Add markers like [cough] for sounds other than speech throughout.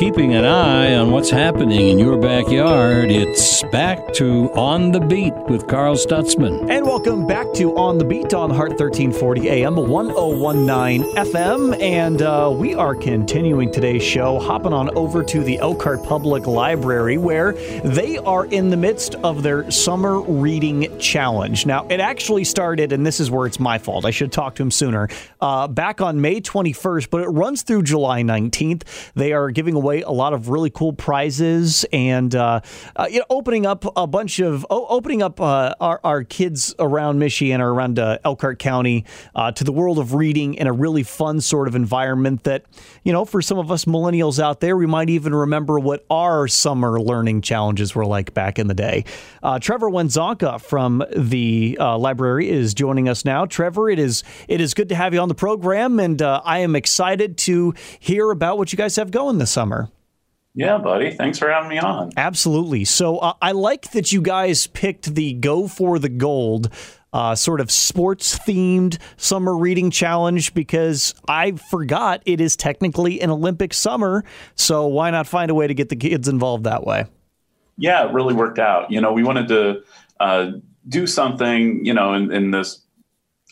keeping an eye on what's happening in your backyard. It's back to On the Beat with Carl Stutzman. And welcome back to On the Beat on Heart 1340 AM, 1019 FM. And uh, we are continuing today's show, hopping on over to the Elkhart Public Library, where they are in the midst of their summer reading challenge. Now, it actually started, and this is where it's my fault. I should talked to him sooner. Uh, back on May 21st, but it runs through July 19th. They are giving away a lot of really cool prizes and uh, uh, you know, opening up a bunch of opening up uh, our, our, kids around Michigan or around uh, Elkhart County uh, to the world of reading in a really fun sort of environment that you know for some of us millennials out there we might even remember what our summer learning challenges were like back in the day. Uh, Trevor Wenzonka from the library is joining us now. Trevor, it is it is good to have you on the program, and I am excited to hear about what you guys have going this summer. Yeah, buddy. Thanks for having me on. Absolutely. So uh, I like that you guys picked the Go for the Gold. Uh, sort of sports themed summer reading challenge because I forgot it is technically an Olympic summer. So why not find a way to get the kids involved that way? Yeah, it really worked out. You know, we wanted to uh, do something, you know, in, in this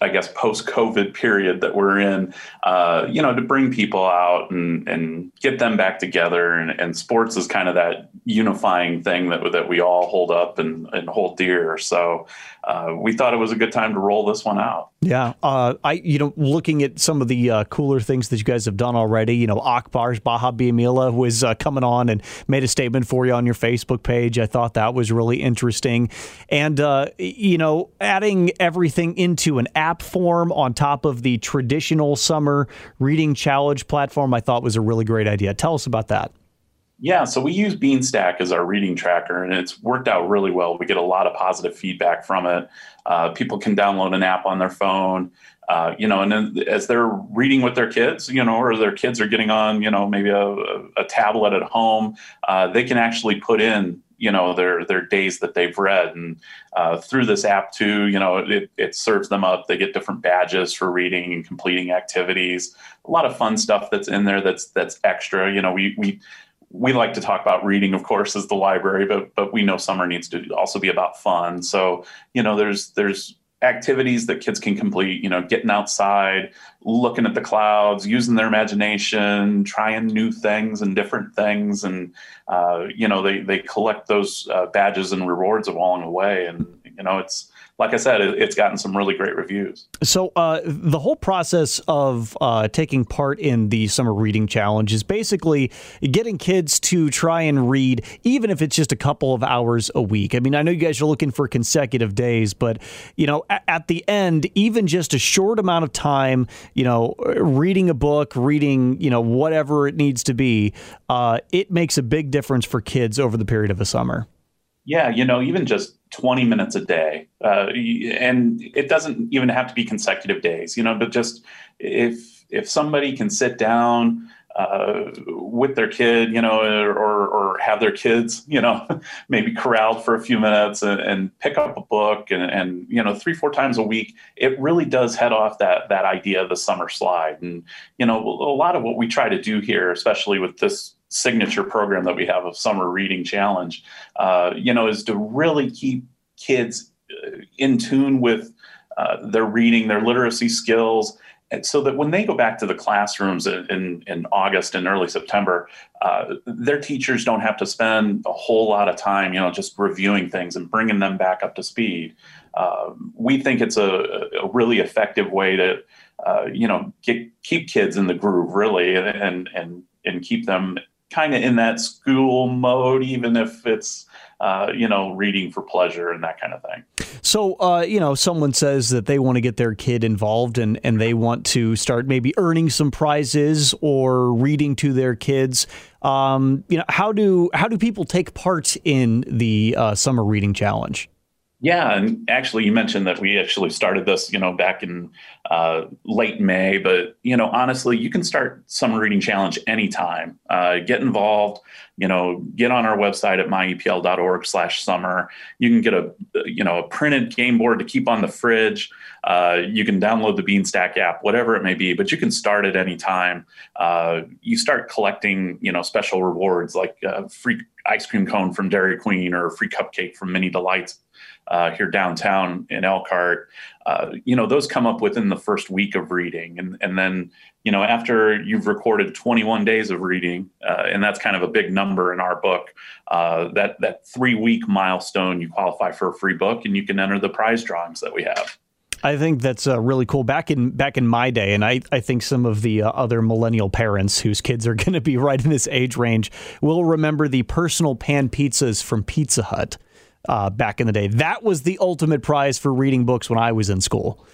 I guess post COVID period that we're in, uh, you know, to bring people out and and get them back together. And, and sports is kind of that unifying thing that that we all hold up and, and hold dear. So uh, we thought it was a good time to roll this one out. Yeah, uh, I you know looking at some of the uh, cooler things that you guys have done already. You know, Akbar's Gbaja-Biamila was uh, coming on and made a statement for you on your Facebook page. I thought that was really interesting, and uh, you know, adding everything into an app form on top of the traditional summer reading challenge platform, I thought was a really great idea. Tell us about that. Yeah, so we use Beanstack as our reading tracker, and it's worked out really well. We get a lot of positive feedback from it. Uh, people can download an app on their phone, uh, you know, and then as they're reading with their kids, you know, or their kids are getting on, you know, maybe a, a tablet at home, uh, they can actually put in, you know, their their days that they've read, and uh, through this app too, you know, it, it serves them up. They get different badges for reading and completing activities. A lot of fun stuff that's in there that's that's extra. You know, we we we like to talk about reading, of course, as the library, but but we know summer needs to also be about fun. So you know, there's there's activities that kids can complete. You know, getting outside, looking at the clouds, using their imagination, trying new things and different things, and uh, you know, they they collect those uh, badges and rewards along the way, and you know, it's like I said, it, it's gotten some really great reviews. So uh, the whole process of uh, taking part in the summer reading challenge is basically getting kids to try and read, even if it's just a couple of hours a week. I mean, I know you guys are looking for consecutive days, but you know, at, at the end, even just a short amount of time, you know, reading a book, reading, you know, whatever it needs to be, uh, it makes a big difference for kids over the period of a summer. Yeah, you know, even just 20 minutes a day. Uh, and it doesn't even have to be consecutive days, you know, but just if if somebody can sit down uh, with their kid, you know, or, or have their kids, you know, [laughs] maybe corralled for a few minutes and, and pick up a book and, and, you know, three, four times a week, it really does head off that, that idea of the summer slide. And, you know, a lot of what we try to do here, especially with this signature program that we have of summer reading challenge uh, you know is to really keep kids uh, in tune with uh, their reading their literacy skills so that when they go back to the classrooms in, in August and early September, uh, their teachers don't have to spend a whole lot of time, you know, just reviewing things and bringing them back up to speed. Uh, we think it's a, a, really effective way to, uh, you know, get, keep kids in the groove, really, and and and keep them kind of in that school mode, even if it's uh, you know reading for pleasure and that kind of thing. So uh, you know, someone says that they want to get their kid involved and and they want to start maybe earning some prizes or reading to their kids. Um, you know, how do how do people take part in the uh, summer reading challenge? Yeah, and actually, you mentioned that we actually started this, you know, back in uh, late May. But you know, honestly, you can start summer reading challenge anytime. Uh, get involved. You know, get on our website at myepl.org/summer. You can get a, you know, a printed game board to keep on the fridge. Uh, you can download the Beanstack app, whatever it may be. But you can start at any time. Uh, you start collecting, you know, special rewards like uh, free ice cream cone from Dairy Queen or a free cupcake from Mini Delights uh, here downtown in Elkhart, uh, you know, those come up within the first week of reading. And, and then, you know, after you've recorded 21 days of reading, uh, and that's kind of a big number in our book, uh, that, that three week milestone, you qualify for a free book and you can enter the prize drawings that we have. I think that's uh, really cool. Back in back in my day, and I, I think some of the uh, other millennial parents whose kids are [laughs] going to be right in this age range will remember the personal pan pizzas from Pizza Hut uh, back in the day. That was the ultimate prize for reading books when I was in school.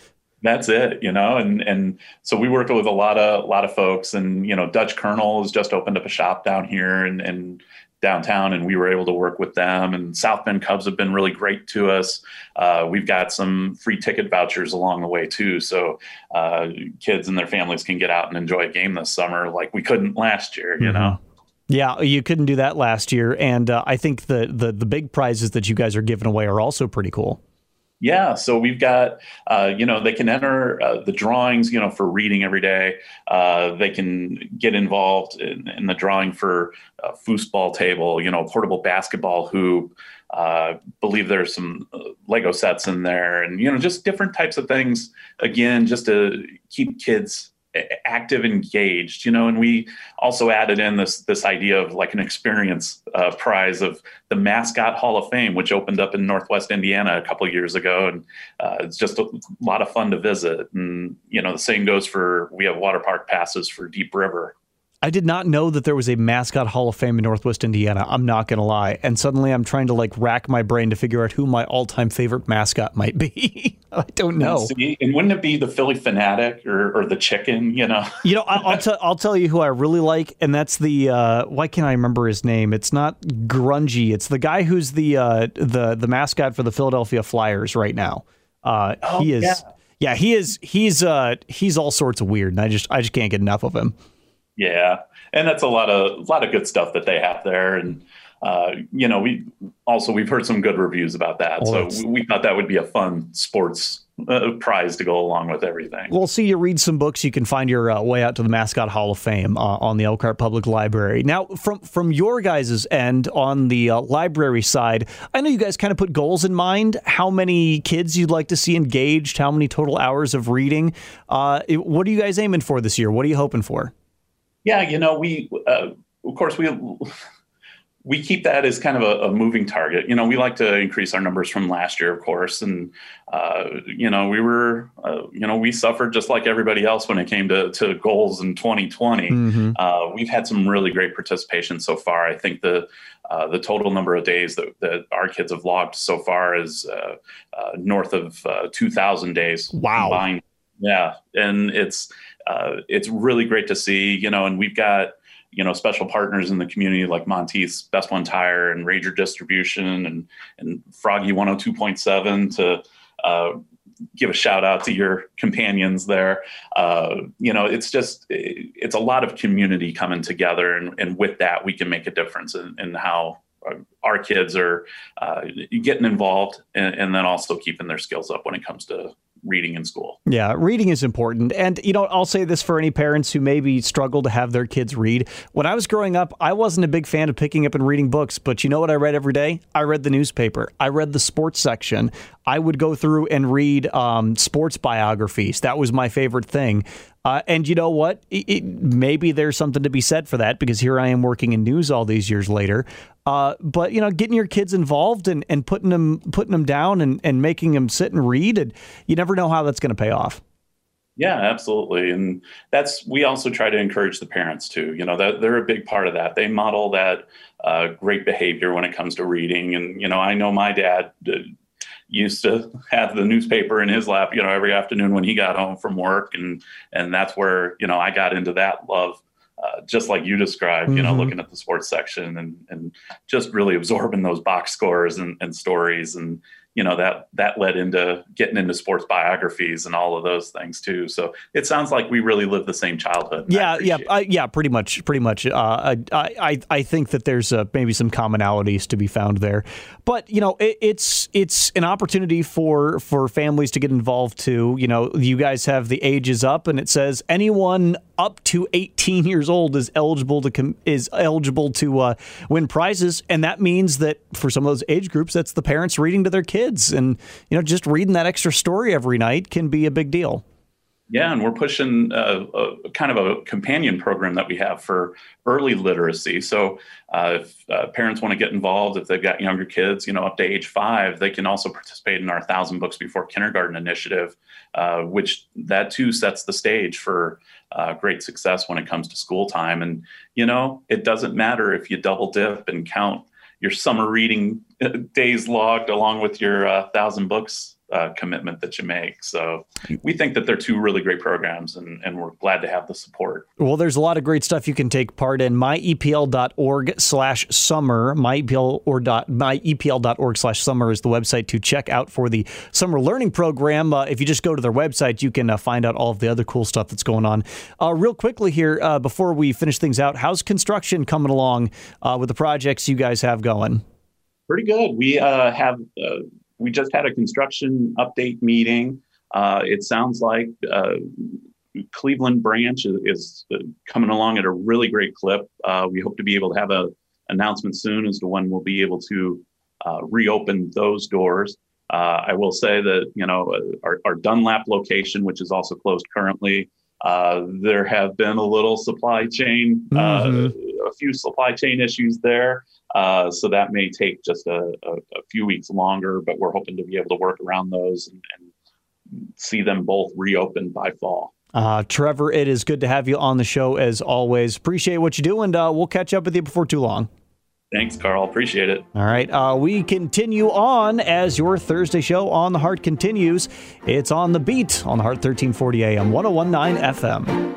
That's it, you know, and and so we worked with a lot of a lot of folks, and you know, Dutch Colonel has just opened up a shop down here and and downtown, and we were able to work with them. And South Bend Cubs have been really great to us. Uh, we've got some free ticket vouchers along the way too, so uh, kids and their families can get out and enjoy a game this summer like we couldn't last year, you mm-hmm. know. Yeah, you couldn't do that last year, and uh, I think the, the the big prizes that you guys are giving away are also pretty cool. Yeah, so we've got, uh, you know, they can enter uh, the drawings, you know, for reading every day. Uh, they can get involved in, in the drawing for a foosball table, you know, portable basketball hoop. Uh, believe there's some uh, Lego sets in there, and you know, just different types of things. Again, just to keep kids active engaged you know and we also added in this this idea of like an experience uh, prize of the mascot hall of fame which opened up in northwest indiana a couple years ago and uh, it's just a lot of fun to visit and you know the same goes for we have water park passes for deep river I did not know that there was a mascot Hall of Fame in Northwest Indiana. I'm not going to lie. And suddenly I'm trying to like rack my brain to figure out who my all time favorite mascot might be. [laughs] [laughs] I don't know. See, and wouldn't it be the Phillie Phanatic or, or the chicken, you know? [laughs] you know, I, will t- I'll tell you who I really like. And that's the, uh, why can't I remember his name? It's not Grungy. It's the guy who's the, uh, the, the mascot for the Philadelphia Flyers right now. Uh, oh, he is. Yeah. yeah, he is. He's uh, he's all sorts of weird, and I just I just can't get enough of him. Yeah, and that's a lot of a lot of good stuff that they have there, and uh, you know, we also we've heard some good reviews about that, well, so we thought that would be a fun sports uh, prize to go along with everything. We'll see you read some books. You can find your uh, way out to the Mascot Hall of Fame uh, on the Elkhart Public Library. Now, from from your guys' end on the uh, library side, I know you guys kind of put goals in mind. How many kids you'd like to see engaged? How many total hours of reading? Uh, what are you guys aiming for this year? What are you hoping for? Yeah, you know, we uh, of course we we keep that as kind of a, a, moving target. You know, we like to increase our numbers from last year, of course, and uh, you know, we were, uh, you know, we suffered just like everybody else when it came to, to goals in 2020. Mm-hmm. Uh, we've had some really great participation so far. I think the uh, the total number of days that, that our kids have logged so far is uh, uh, north of 2,000 days. Wow! Combined. Yeah, and it's it's really great to see. You know, and we've got you know special partners in the community like Monteith's Best One Tire and Rager Distribution and and Froggy 102.7 to uh, give a shout out to your companions there. Uh, you know, it's just it's a lot of community coming together, and, and with that, we can make a difference in, in how our kids are uh, getting involved, and, and then also keeping their skills up when it comes to reading in school. Yeah, reading is important. And, you know, I'll say this for any parents who maybe struggle to have their kids read. When I was growing up, I wasn't a big fan of picking up and reading books, but you know what I read every day? I read the newspaper, I read the sports section. I would go through and read um, sports biographies. That was my favorite thing. Uh, and you know what? It, it, maybe there's something to be said for that because here I am working in news all these years later. Uh, but you know, getting your kids involved and, and putting them putting them down and, and making them sit and read, and you never know how that's going to pay off. Yeah, absolutely, and that's we also try to encourage the parents too. You know, that they're a big part of that. They model that uh, great behavior when it comes to reading, and you know, I know my dad uh, used to have the newspaper in his lap, you know, every afternoon when he got home from work, and and that's where you know I got into that love, uh, just like you described, mm-hmm. you know, mm-hmm. looking at the sports section and and just really absorbing those box scores and, and stories, and you know that that led into getting into sports biographies and all of those things too. So it sounds like we really live the same childhood. Yeah, yeah, I, yeah. Pretty much, pretty much. Uh, I, I I think that there's uh, maybe some commonalities to be found there, but you know it, it's it's an opportunity for for families to get involved too. You know, you guys have the ages up, and it says anyone up to 18 years old is eligible to com- is eligible to uh, win prizes, and that means that for some of those age groups, that's the parents reading to their kids, and you know just reading that extra story every night can be a big deal. Yeah, and we're pushing a, a, kind of a companion program that we have for early literacy. So, uh, if uh, parents want to get involved, if they've got younger kids, you know, up to age five, they can also participate in our Thousand Books Before Kindergarten initiative, uh, which that too sets the stage for uh, great success when it comes to school time. And you know, it doesn't matter if you double dip and count your summer reading uh, days logged along with your uh, thousand books uh, commitment that you make. So we think that they're two really great programs, and, and we're glad to have the support. Well, there's a lot of great stuff you can take part in. myepl.org slash summer. MyEPL or dot, myepl.org slash summer is the website to check out for the summer learning program. Uh, if you just go to their website, you can uh, find out all of the other cool stuff that's going on. Uh, real quickly here, uh, before we finish things out, how's construction coming along uh, with the projects you guys have going? Pretty good. We have we just had a construction update meeting. Uh, it sounds like uh, Cleveland branch is, is, coming along at a really great clip. Uh, we hope to be able to have an announcement soon as to when we'll be able to uh, reopen those doors. Uh, I will say that you know our, our, Dunlap location, which is also closed currently, uh, there have been a little supply chain, mm-hmm. a few supply chain issues there. Uh, so that may take just a, a, a, few weeks longer, but we're hoping to be able to work around those and, and see them both reopen by fall. Uh, Trevor, it is good to have you on the show as always. Appreciate what you do, and uh, we'll catch up with you before too long. Thanks, Carl. Appreciate it. All right. Uh, we continue on as your Thursday show on the Heart continues. It's on the beat on the Heart 1340 AM, 1019 FM.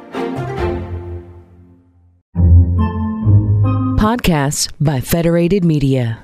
Podcasts by Federated Media.